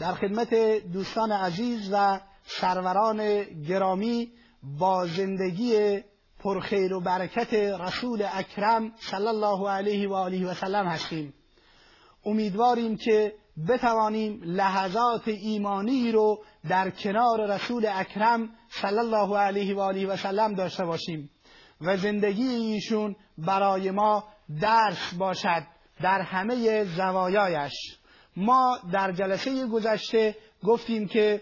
در خدمت دوستان عزیز و سروران گرامی با زندگی پرخیر و برکت رسول اکرم صلی الله علیه و آله و سلم هستیم. امیدواریم که بتوانیم لحظات ایمانی رو در کنار رسول اکرم صلی الله علیه و آله و سلم داشته باشیم و زندگی ایشون برای ما درس باشد در همه زوایایش. ما در جلسه گذشته گفتیم که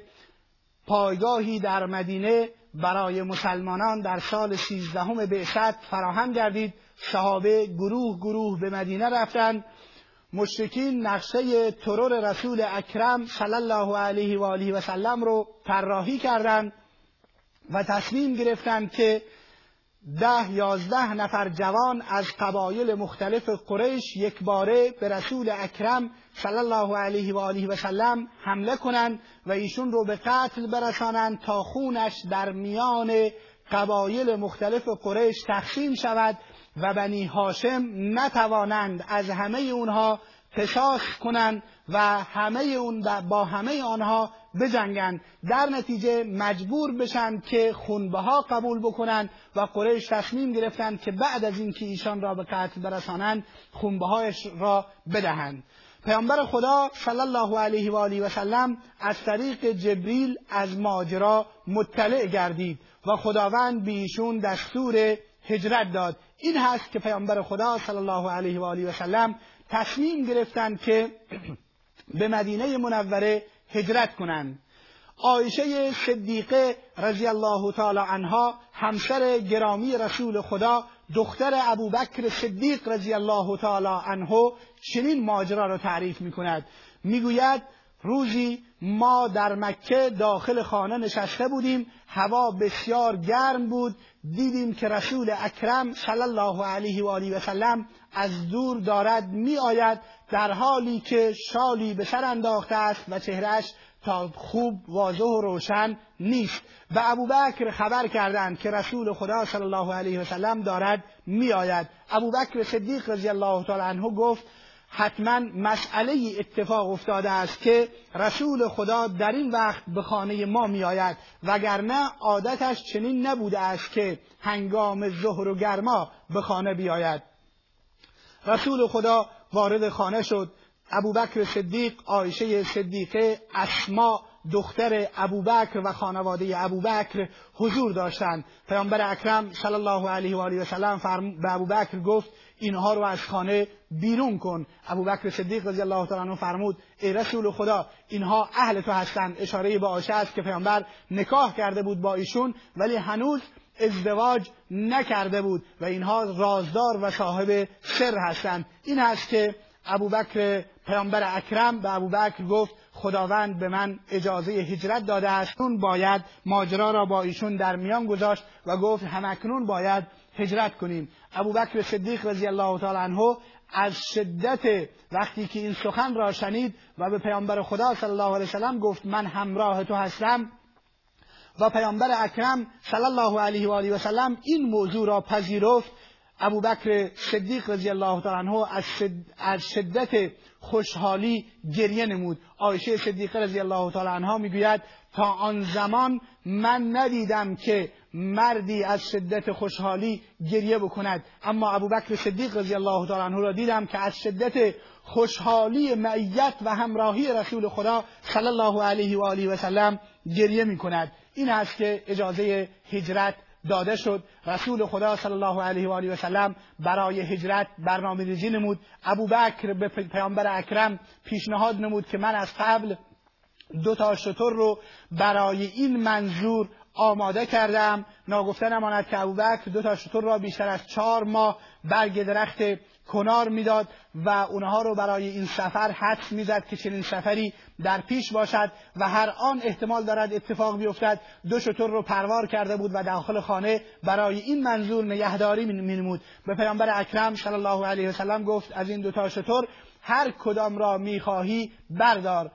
پایگاهی در مدینه برای مسلمانان در سال سیزدهم بعثت فراهم گردید. صحابه گروه گروه به مدینه رفتند مشرکین نقشه ترور رسول اکرم صلی الله علیه و آله و سلم رو طراحی کردند و تصمیم گرفتند که ده یازده نفر جوان از قبایل مختلف قریش یک باره به رسول اکرم صلی الله علیه و آله و سلم حمله کنند و ایشون رو به قتل برسانند تا خونش در میان قبایل مختلف قریش تقسیم شود و بنی هاشم نتوانند از همه اونها قصاص کنند و همه اون با همه آنها بجنگند در نتیجه مجبور بشن که خونبه ها قبول بکنند و قریش تصمیم گرفتند که بعد از اینکه ایشان را به قتل برسانند خونبه هایش را بدهند. پیامبر خدا صلی الله علیه و آله و سلم از طریق جبریل از ماجرا مطلع گردید و خداوند به ایشون دستور هجرت داد. این هست که پیامبر خدا صلی الله علیه و آله و سلم تصمیم گرفتند که به مدینه منوره هجرت کنند عایشه صدیقه رضی الله تعالی عنها همسر گرامی رسول خدا دختر ابوبکر صدیق رضی الله تعالی عنه چنین ماجرا را تعریف می کند می‌گوید روزی ما در مکه داخل خانه نشسته بودیم. هوا بسیار گرم بود. دیدیم که رسول اکرم صلی الله علیه و آله و سلم از دور دارد می آید در حالی که شالی به سر انداخته است و چهرش تا خوب واضح و روشن نیست. و ابوبکر خبر کردند که رسول خدا صلی الله علیه و سلم دارد می آید ابوبکر صدیق رضی الله تعالی عنه گفت حتما مسئله اتفاق افتاده است که رسول خدا در این وقت به خانه ما می آید وگرنه عادتش چنین نبوده است که هنگام ظهر و گرما به خانه بیاید. رسول خدا وارد خانه شد. ابوبکر صدیق عایشه صدیقه اسما دختر ابوبکر و خانواده ابوبکر حضور داشتند. پیامبر اکرم صلی الله علیه و آله و سلم به ابوبکر گفت اینها رو از خانه بیرون کن. ابوبکر صدیق رضی الله تعالی عنه فرمود ای رسول خدا اینها اهل تو هستند. اشاره به عایشه است که پیامبر نکاح کرده بود با ایشون ولی هنوز ازدواج نکرده بود و اینها رازدار و صاحب سر هستند. این هست که ابوبکر پیامبر اکرم به ابوبکر گفت خداوند به من اجازه هجرت داده است. اون باید ماجرا را با ایشون در میان گذاشت و گفت همکنون باید هجرت کنیم. ابوبکر صدیق رضی الله تعالی عنه از شدت وقتی که این سخن را شنید و به پیامبر خدا صلی الله علیه وسلم گفت من همراه تو هستم و پیامبر اکرم صلی الله علیه و آله و سلم این موضوع را پذیرفت ابوبکر صدیق رضی الله تعالی عنه از, شد... از شدت خوشحالی گریه نمود. عایشه صدیقه رضی الله تعالی عنها می‌گوید تا آن زمان من ندیدم که مردی از شدت خوشحالی گریه بکند. اما ابوبکر صدیق رضی الله تعالی عنه را دیدم که از شدت خوشحالی معیت و همراهی رسول خدا صلی الله علیه و آله و سلم گریه می کند این است که اجازه هجرت داده شد. رسول خدا صلی الله علیه و آله و سلم برای هجرت برنامه ریزی نمود. ابوبکر به پیامبر اکرم پیشنهاد نمود که من از قبل دو تا شطور رو برای این منظور آماده کردم. ناگفته نماند که ابوبکر دو تا شطور را بیشتر از چهار ماه برگ درخت کنار می‌داد و اونها رو برای این سفر حدس می‌زد که چنین سفری در پیش باشد و هر آن احتمال دارد اتفاق بیفتد. دو شتر رو پروار کرده بود و داخل خانه برای این منظور نگهداری مینمود. به پیامبر اکرم صلی الله علیه وسلم گفت از این دو تا شتر هر کدام را می‌خواهی بردار.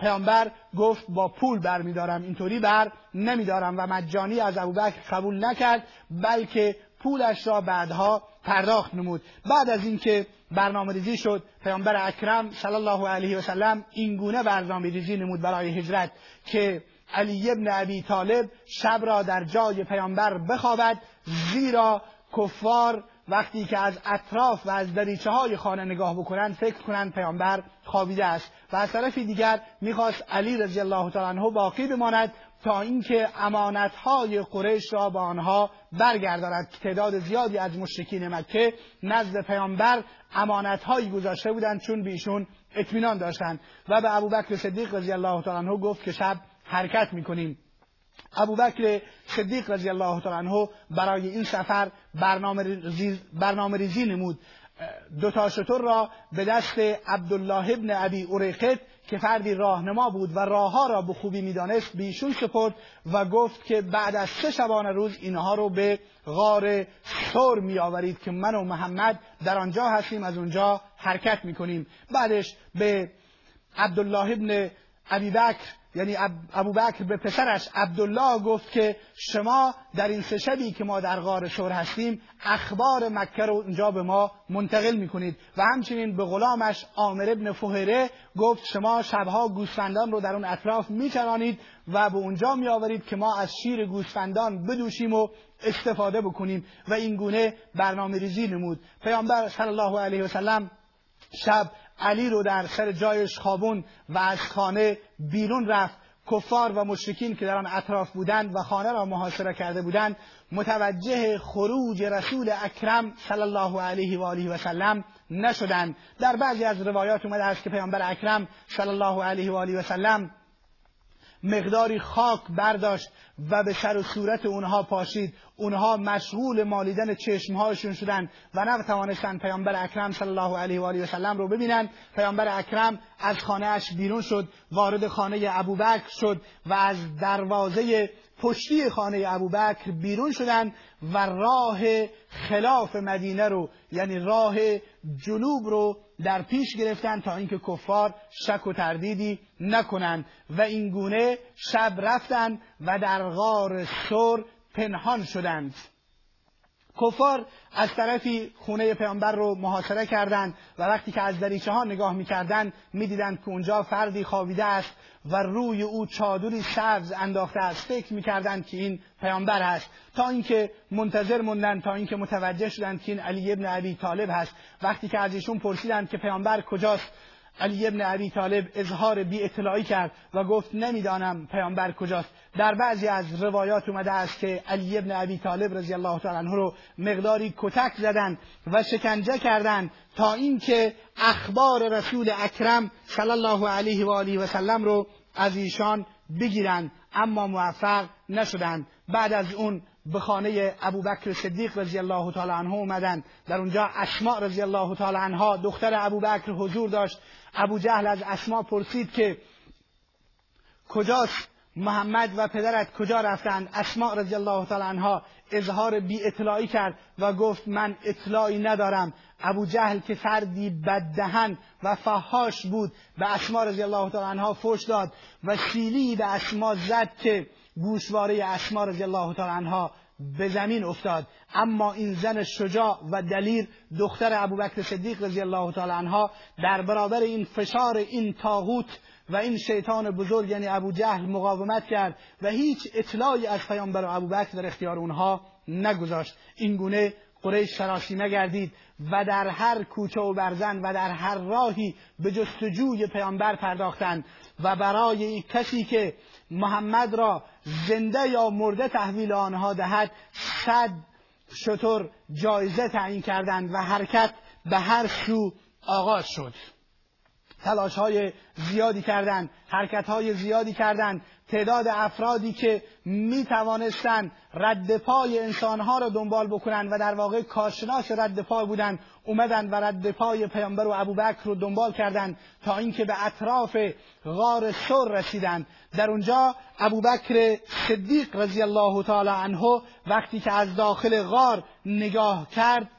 پیامبر گفت با پول برمیدارم اینطوری بر نمیدارم و مجانی از ابوبکر قبول نکرد بلکه پولش را بعدها پرداخت نمود. بعد از اینکه برنامه ریزی شد پیامبر اکرم صلی الله علیه و سلم این گونه برنامه ریزی نمود برای هجرت که علی ابن ابی طالب شب را در جای پیامبر بخوابد زیرا کفار وقتی که از اطراف و از دریچه های خانه نگاه بکنند فکر کنند پیامبر خوابیده است. و از طرف دیگر می‌خواست علی رضی الله تعالی عنه باقی بماند. تا اینکه امانت های قریش را به آنها برگرداند. تعداد زیادی از مشرکین مکه نزد پیامبر امانت هایی گذاشته بودند چون بیشون اطمینان داشتند. و به ابوبکر صدیق رضی الله تعالی عنه گفت که شب حرکت می‌کنیم. ابوبکر صدیق رضی الله تعالی عنه برای این سفر برنامه ریزی, برنامه ریزی نمود. دو تا شتر را به دست عبدالله ابن ابی اوریقت که فردی راهنما بود و راهها را به خوبی می‌دانست به ایشون سپرد و گفت که بعد از سه شبانه روز اینها رو به غار سور می آورید که من و محمد در آنجا هستیم از اونجا حرکت می‌کنیم. بعدش به عبدالله ابن ابی بکر یعنی ابوبکر به پسرش عبدالله گفت که شما در این سه شبی که ما در غار شور هستیم اخبار مکه رو اینجا به ما منتقل می‌کنید. و همچنین به غلامش عامر ابن فهره گفت شما شبها گوسفندان رو در اون اطراف میچرانید و به اونجا میآورید که ما از شیر گوسفندان بدوشیم و استفاده بکنیم. و این گونه برنامه ریزی نمود. پیامبر صلی الله علیه وسلم شب علی رو در سر جایش خوابون و از خانه بیرون رفت. کفار و مشرکین که در آن اطراف بودند و خانه را محاصره کرده بودند متوجه خروج رسول اکرم صلی الله علیه و آله و سلم نشدند. در بعضی از روایات اومده است که پیامبر اکرم صلی الله علیه و آله و سلم مقداری خاک برداشت و به سر و صورت اونها پاشید. اونها مشغول مالیدن چشمهاشون شدند و نتوانستند پیامبر اکرم صلی الله علیه و آله و سلم رو ببینند پیامبر اکرم از خانه اش بیرون شد وارد خانه ابوبکر شد و از دروازه پشتی خانه ابوبکر بیرون شدند و راه خلاف مدینه رو یعنی راه جنوب رو در پیش گرفتن تا اینکه کفار شک و تردیدی نکنند و این گونه شب رفتند و در غار سر پنهان شدند. کفار از طرفی خونه پیامبر رو محاصره کردند و وقتی که از دریچه ها نگاه می‌کردند می‌دیدند که اونجا فردی خوابیده است و روی او چادری سبز انداخته است. فکر می‌کردند که این پیامبر است تا اینکه منتظر موندن تا اینکه متوجه شدند که این علی ابن ابی طالب هست. وقتی که از ایشون پرسیدند که پیامبر کجاست علی ابن ابی طالب اظهار بی اطلاعی کرد و گفت نمی‌دانم پیامبر کجاست. در بعضی از روایات اومده است که علی ابن ابی طالب رضی الله تعالی عنه رو مقداری کتک زدند و شکنجه کردند تا اینکه اخبار رسول اکرم صلی الله علیه و آله و سلم رو از ایشان بگیرند اما موفق نشدند. بعد از اون به خانه ابوبکر صدیق رضی الله تعالی عنه اومدن. در اونجا اسماء رضی الله تعالی عنها دختر ابوبکر حضور داشت. ابو جهل از اسما پرسید که کجاست محمد و پدرت کجا رفتند؟ اسماء رضی الله تعالی عنها اظهار بی اطلاعی کرد و گفت من اطلاعی ندارم. ابو جهل که فردی بددهن و فحاش بود به اسماء رضی الله تعالی عنها فوش داد و سیلی به اسماء زد که گوشواره اسماء رضی الله تعالی عنها به زمین افتاد. اما این زن شجاع و دلیر دختر ابوبکر صدیق رضی الله تعالی عنها در برابر این فشار این تاغوت و این شیطان بزرگ یعنی ابو جهل مقاومت کرد و هیچ اطلاعی از پیامبر ابوبکر در اختیار اونها نگذاشت. این گونه قریش سراسیمه گردید و در هر کوچه و برزن و در هر راهی به جستجوی پیامبر پرداختند و برای کسی که محمد را زنده یا مرده تحویل آنها دهد صد شطور جایزه تعیین کردند و حرکت به هر سو آغاز شد. تلاش های زیادی کردند حرکت های زیادی کردند تعداد افرادی که می توانستند رد پای انسانها را دنبال بکنند و در واقع کارشناس رد پای بودند اومدن و رد پای پیامبر و ابوبکر رو دنبال کردند تا اینکه به اطراف غار سر رسیدند در اونجا ابوبکر صدیق رضی الله تعالی عنه وقتی که از داخل غار نگاه کرد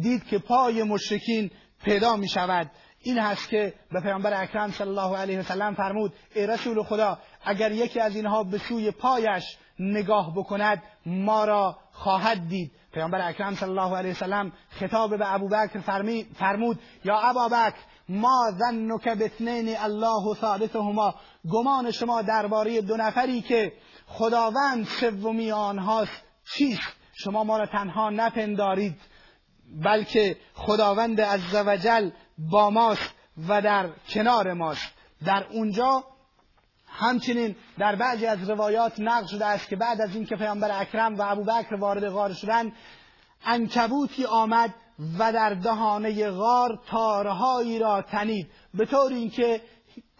دید که پای مشرکین پیدا می شود این هست که به پیامبر اکرم صلی الله علیه و سلم فرمود ای رسول خدا اگر یکی از اینها به سوی پایش نگاه بکند ما را خواهد دید. پیامبر اکرم صلی الله علیه و سلم خطاب به ابوبکر فرمود یا ابابکر ما ظنک باثنین الله ثالثهما. گمان شما درباره دو نفری که خداوند سومی آنهاست چیست؟ شما ما را تنها نپندارید بلکه خداوند عزوجل با ماست و در کنار ماست. در اونجا همچنین در بعضی از روایات نقل شده است که بعد از اینکه پیامبر اکرم و ابوبکر وارد غار شدند انکبوتی آمد و در دهانه غار تارهایی را تنید. به طور اینکه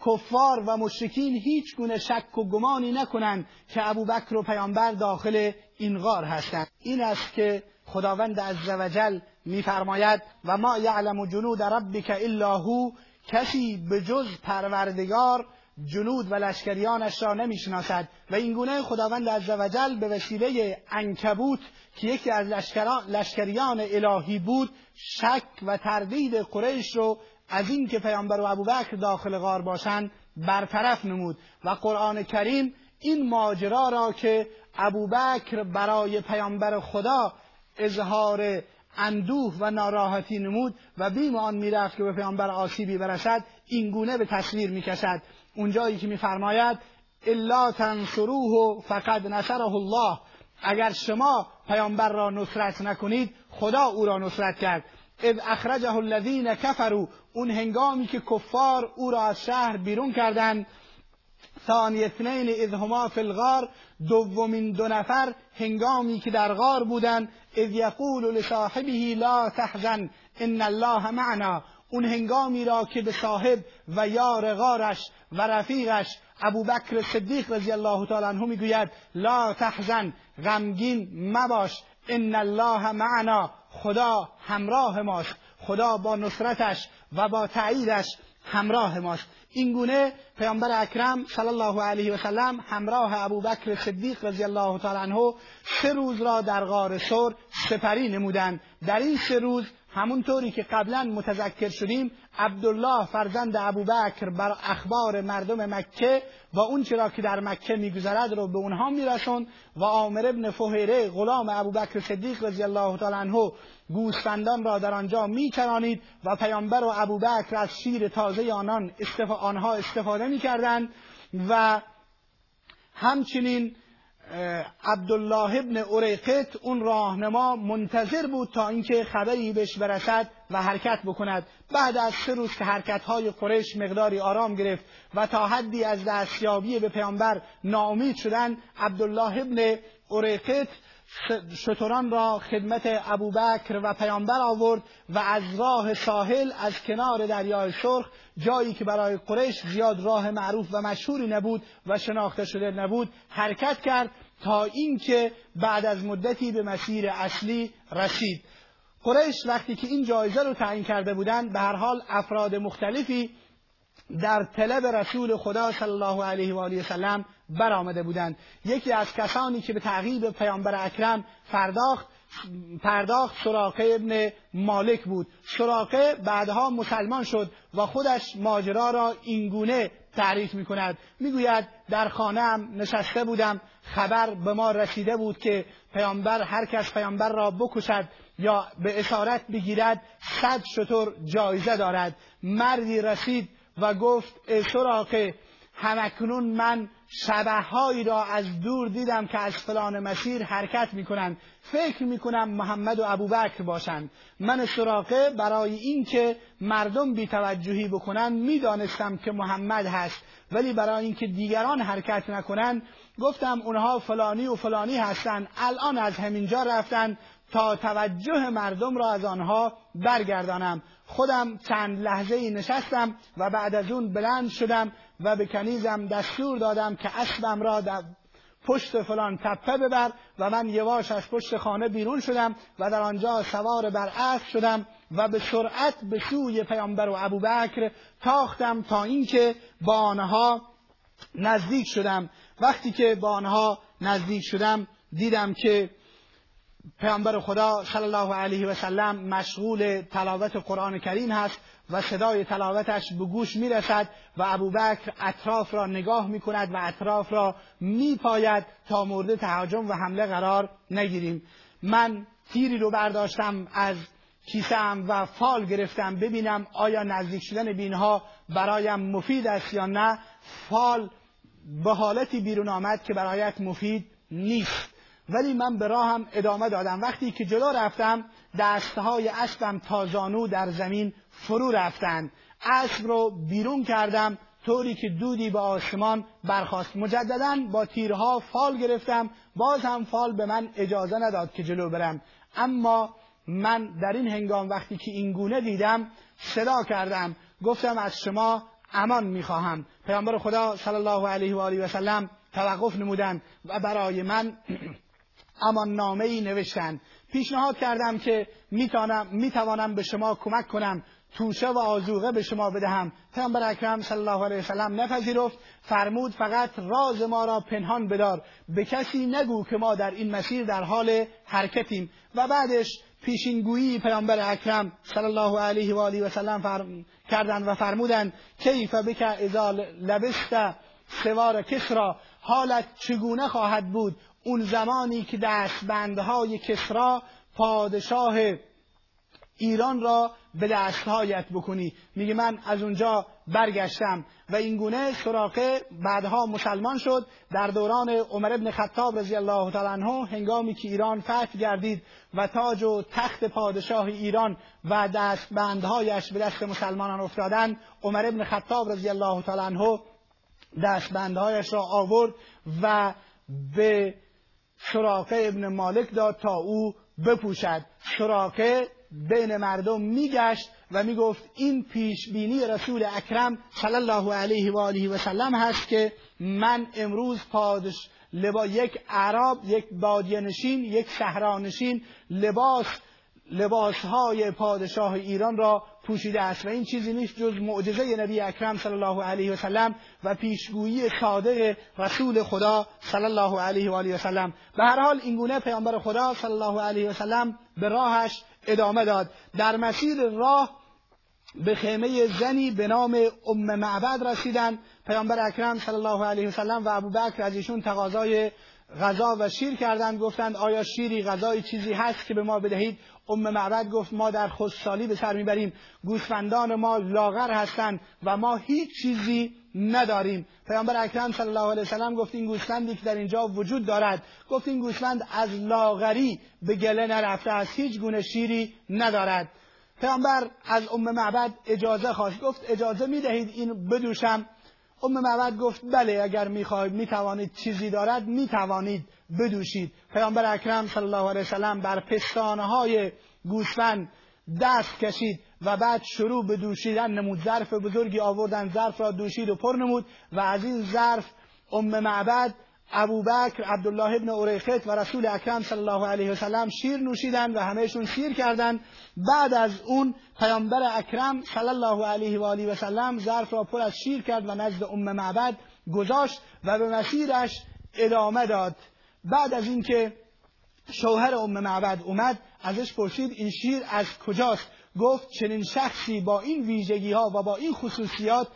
کفار و مشرکین هیچ گونه شک و گمانی نکنند که ابوبکر و پیامبر داخل این غار هستند. این است که خداوند عزوجل میفرماید و ما یعلم جنود ربک الا هو. کسی به جز پروردگار جنود و لشکریانش را نمی‌شناسد. و اینگونه خداوند عزوجل به وسیله انکبوت که یکی از لشکریان الهی بود شک و تردید قریش رو از اینکه پیامبر و ابوبکر داخل غار باشند برطرف نمود. و قرآن کریم این ماجرا را که ابوبکر برای پیامبر خدا اظهار اندوه و ناراحتی نمود و بیم آن می‌رفت که به پیامبر آسیبی برسد این گونه به تصویر می‌کشد. اونجایی که میفرماید الا تنصروه فقد نصره الله. اگر شما پیامبر را نصرت نکنید خدا او را نصرت کرد. اذ اخرجه الذین کفروا. اون هنگامی که کفار او را از شهر بیرون کردند ثانی اثنین اذ هما فی الغار دومین دو نفر هنگامی که در غار بودند اذ یقول لصاحبه لا تحزن ان الله معنا. اون هنگامی را که به صاحب و یار غارش و رفیقش ابوبکر صدیق رضی الله تعالی عنه می‌گوید لا تحزن غمگین مباش ان الله معنا. خدا همراه ماست خدا با نصرتش و با تاییدش همراه ماست. این گونه پیامبر اکرم صلی الله علیه و سلم همراه ابوبکر صدیق رضی الله تعالی عنه سه روز را در غار سور سپری نمودند. در این سه روز همونطوری که قبلا متذکر شدیم عبدالله فرزند ابوبکر بر اخبار مردم مکه و اون چرا که در مکه میگذرد رو به اونها میرسون و عامر ابن فهیره غلام ابوبکر صدیق رضی الله تعالی عنه گوسفندان را در آنجا میچرانید و پیامبر و ابوبکر از شیر تازه آنان آنها استفاده می‌کردند و همچنین عبدالله ابن اریقت اون راهنما منتظر بود تا اینکه خبری بهش برسد و حرکت بکند. بعد از سه روز که حرکتهای قریش مقداری آرام گرفت و تا حدی از دستیابی به پیامبر ناامید شدن عبدالله ابن اریقت شتران را خدمت ابوبکر و پیامبر آورد و از راه ساحل از کنار دریای سرخ جایی که برای قریش زیاد راه معروف و مشهوری نبود و شناخته شده نبود حرکت کرد تا اینکه بعد از مدتی به مسیر اصلی رسید. قریش وقتی که این جایزه رو تعیین کرده بودند به هر حال افراد مختلفی در طلب رسول خدا صلی الله علیه و آله سلم برآمده بودند. یکی از کسانی که به تعقیب پیامبر اکرم پرداخت پرداخت سراقه ابن مالک بود. سراقه بعدها مسلمان شد و خودش ماجرا را اینگونه تعریف می کند می‌گوید در خانه نشسته بودم. خبر به ما رسیده بود که پیامبر هر کس پیامبر را بکشد یا به اسارت بگیرد صد شطور جایزه دارد. مردی رسید و گفت ای سراقه همکنون من شبههایی را از دور دیدم که از فلان مسیر حرکت می‌کنند. فکر می‌کنم محمد و ابوبکر باشند. من سراقه برای اینکه مردم بیتوجهی بکنند می‌دانستم که محمد هست. ولی برای اینکه دیگران حرکت نکنند گفتم اونها فلانی و فلانی هستند. الان از همینجا رفتن تا توجه مردم را از آنها برگردانم. خودم چند لحظه ای نشستم و بعد از اون بلند شدم و به کنیزم دستور دادم که اسبم را در پشت فلان تپه ببر و من یواش از پشت خانه بیرون شدم و در آنجا سوار بر اسب شدم و به سرعت به سوی پیامبر و ابوبکر تاختم تا اینکه با آنها نزدیک شدم. وقتی که با آنها نزدیک شدم دیدم که پیامبر خدا صلی الله علیه و سلم مشغول تلاوت قرآن کریم هست و صدای تلاوتش به گوش می رسد و ابوبکر اطراف را نگاه می کند و اطراف را می پاید تا مورد تهاجم و حمله قرار نگیریم. من تیری رو برداشتم از کیسم و فال گرفتم ببینم آیا نزدیک شدن بینها برایم مفید است یا نه. فال به حالتی بیرون آمد که برایت مفید نیست. ولی من به راهم ادامه دادم. وقتی که جلو رفتم دستهای اسبم تا زانو در زمین فرو رفتند. اسب رو بیرون کردم طوری که دودی به آسمان برخواست مجددا با تیرها فال گرفتم باز هم فال به من اجازه نداد که جلو برم. اما من در این هنگام وقتی که این گونه دیدم صدا کردم. گفتم از شما امان می‌خواهم. پیامبر خدا صلی الله علیه و آله و سلم توقف نمودن و برای من امان نامه ای نوشتن. پیشنهاد کردم که می‌توانم می‌توانم به شما کمک کنم. توشه و آزوغه به شما بدهم. پیامبر اکرم صلی الله علیه وسلم نپذیرفت. فرمود فقط راز ما را پنهان بدار. به کسی نگو که ما در این مسیر در حال حرکتیم. و بعدش پیشینگویی پیامبر اکرم صلی الله علیه و آله و سلم فرم... کردند و فرمودند کیف بک اذا لبست سوار کسرا حالت چگونه خواهد بود؟ اون زمانی که دستبندهای کسرا پادشاه ایران را به دستهایت بکنی. میگه من از اونجا برگشتم و این گونه سراقه بعدها مسلمان شد. در دوران عمر ابن خطاب رضی الله تعالی عنه هنگامی که ایران فتح گردید و تاج و تخت پادشاه ایران و دستبندهایش به دست مسلمانان افتادن عمر ابن خطاب رضی الله تعالی عنه دستبندهایش را آورد و به سراقه ابن مالک داد تا او بپوشد. سراقه بین مردم میگشت و می‌گفت این پیش بینی رسول اکرم صلی الله علیه و آله و سلم هست که من امروز پادش لبا یک عرب یک بادیه نشین یک صحرانشین لباس لباسهای پادشاه ایران را پوشیده است. و این چیزی نیست جز معجزه نبی اکرم صلی الله علیه و سلم و پیشگویی صادق رسول خدا صلی الله علیه و آله و سلم. به هر حال این گونه پیامبر خدا صلی الله علیه و سلم به راهش ادامه داد. در مسیر راه به خیمه زنی به نام ام معبد رسیدن. پیامبر اکرم صلی الله علیه و سلم و ابوبکر از ایشون تقاضای غذا و شیر کردند. گفتند آیا شیری غذای چیزی هست که به ما بدهید؟ ام معبد گفت ما در خودسالی به سر می‌بریم. گوسفندان ما لاغر هستند و ما هیچ چیزی نداریم. پیامبر اکرم صلی الله علیه وسلم گفت این گوسفندی که در اینجا وجود دارد. گفت این گوسفند از لاغری به گله نرفته از هیچ گونه شیری ندارد. پیامبر از ام معبد اجازه خواست. گفت اجازه می‌دهید این بدوشم؟ ام معبد گفت بله اگر می‌خواهید می‌توانید. چیزی دارد می‌توانید. بدوشید. پیامبر اکرم صلی الله علیه وسلم بر پستانه های گوسفند دست کشید و بعد شروع به دوشیدن نمود. ظرف بزرگی آوردن. ظرف را دوشید و پر نمود و از این ظرف ام معبد ابوبکر عبدالله ابن اوریخت و رسول اکرم صلی الله علیه و سلم شیر نوشیدن و همهشون شیر کردند. بعد از اون پیامبر اکرم صلی الله علیه و آله و سلم ظرف را پر از شیر کرد و نزد ام معبد گذاشت و به مسیرش ادامه داد. بعد از اینکه شوهر ام معبد اومد ازش پرسید این شیر از کجاست؟ گفت چنین شخصی با این ویژگی ها و با این خصوصیات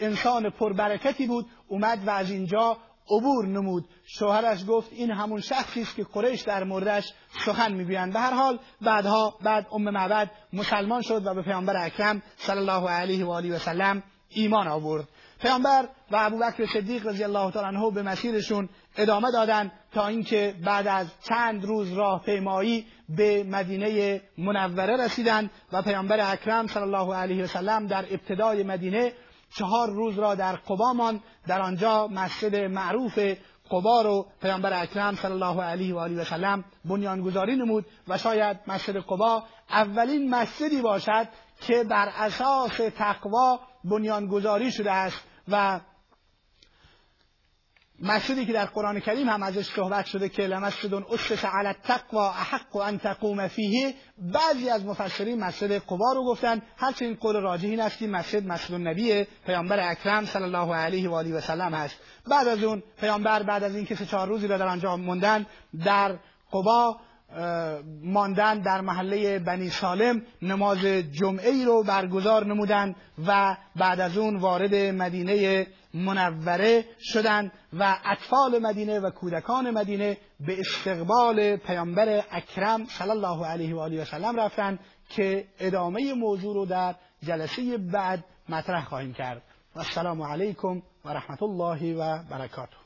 انسان پربرکتی بود اومد و از اینجا عبور نمود. شوهرش گفت این همون شخصی است که قریش در موردش سخن می‌گویند. به هر حال بعدها بعد ام معبد مسلمان شد و به پیامبر اکرم صلی الله علیه و آله و سلم ایمان آورد. پیامبر و ابوبکر صدیق رضی الله تعالی عنه به مسیرشون ادامه دادند تا اینکه بعد از چند روز راه پیمایی به مدینه منوره رسیدند و پیامبر اکرم صلی الله علیه و سلم در ابتدای مدینه چهار روز را در قبا در آنجا مسجد معروف قبا رو پیامبر اکرم صلی الله علیه و آله و سلم بنیانگذاری نمود و شاید مسجد قبا اولین مسجدی باشد که بر اساس تقوا بنیانگذاری شده است. و مسجدی که در قرآن کریم هم ازش صحبت شده که لمسجد اسس علی التقوا احق ان تقوم فیه بعضی از مفسرین مسجد قبا رو گفتن. هرچه این قول راجحی این مسجد مسجد النبی پیامبر اکرم صلی الله علیه و آله و سلم هست. بعد از اون پیامبر بعد از اینکه سه چهار روزی را در آنجا موندن در قبا ماندن در محله بنی سالم نماز جمعه ای رو برگزار نمودند و بعد از اون وارد مدینه منوره شدند و اطفال مدینه و کودکان مدینه به استقبال پیامبر اکرم صلی الله علیه و آله و سلم رفتند که ادامه موضوع رو در جلسه بعد مطرح خواهیم کرد. و السلام علیکم و رحمت الله و برکاته.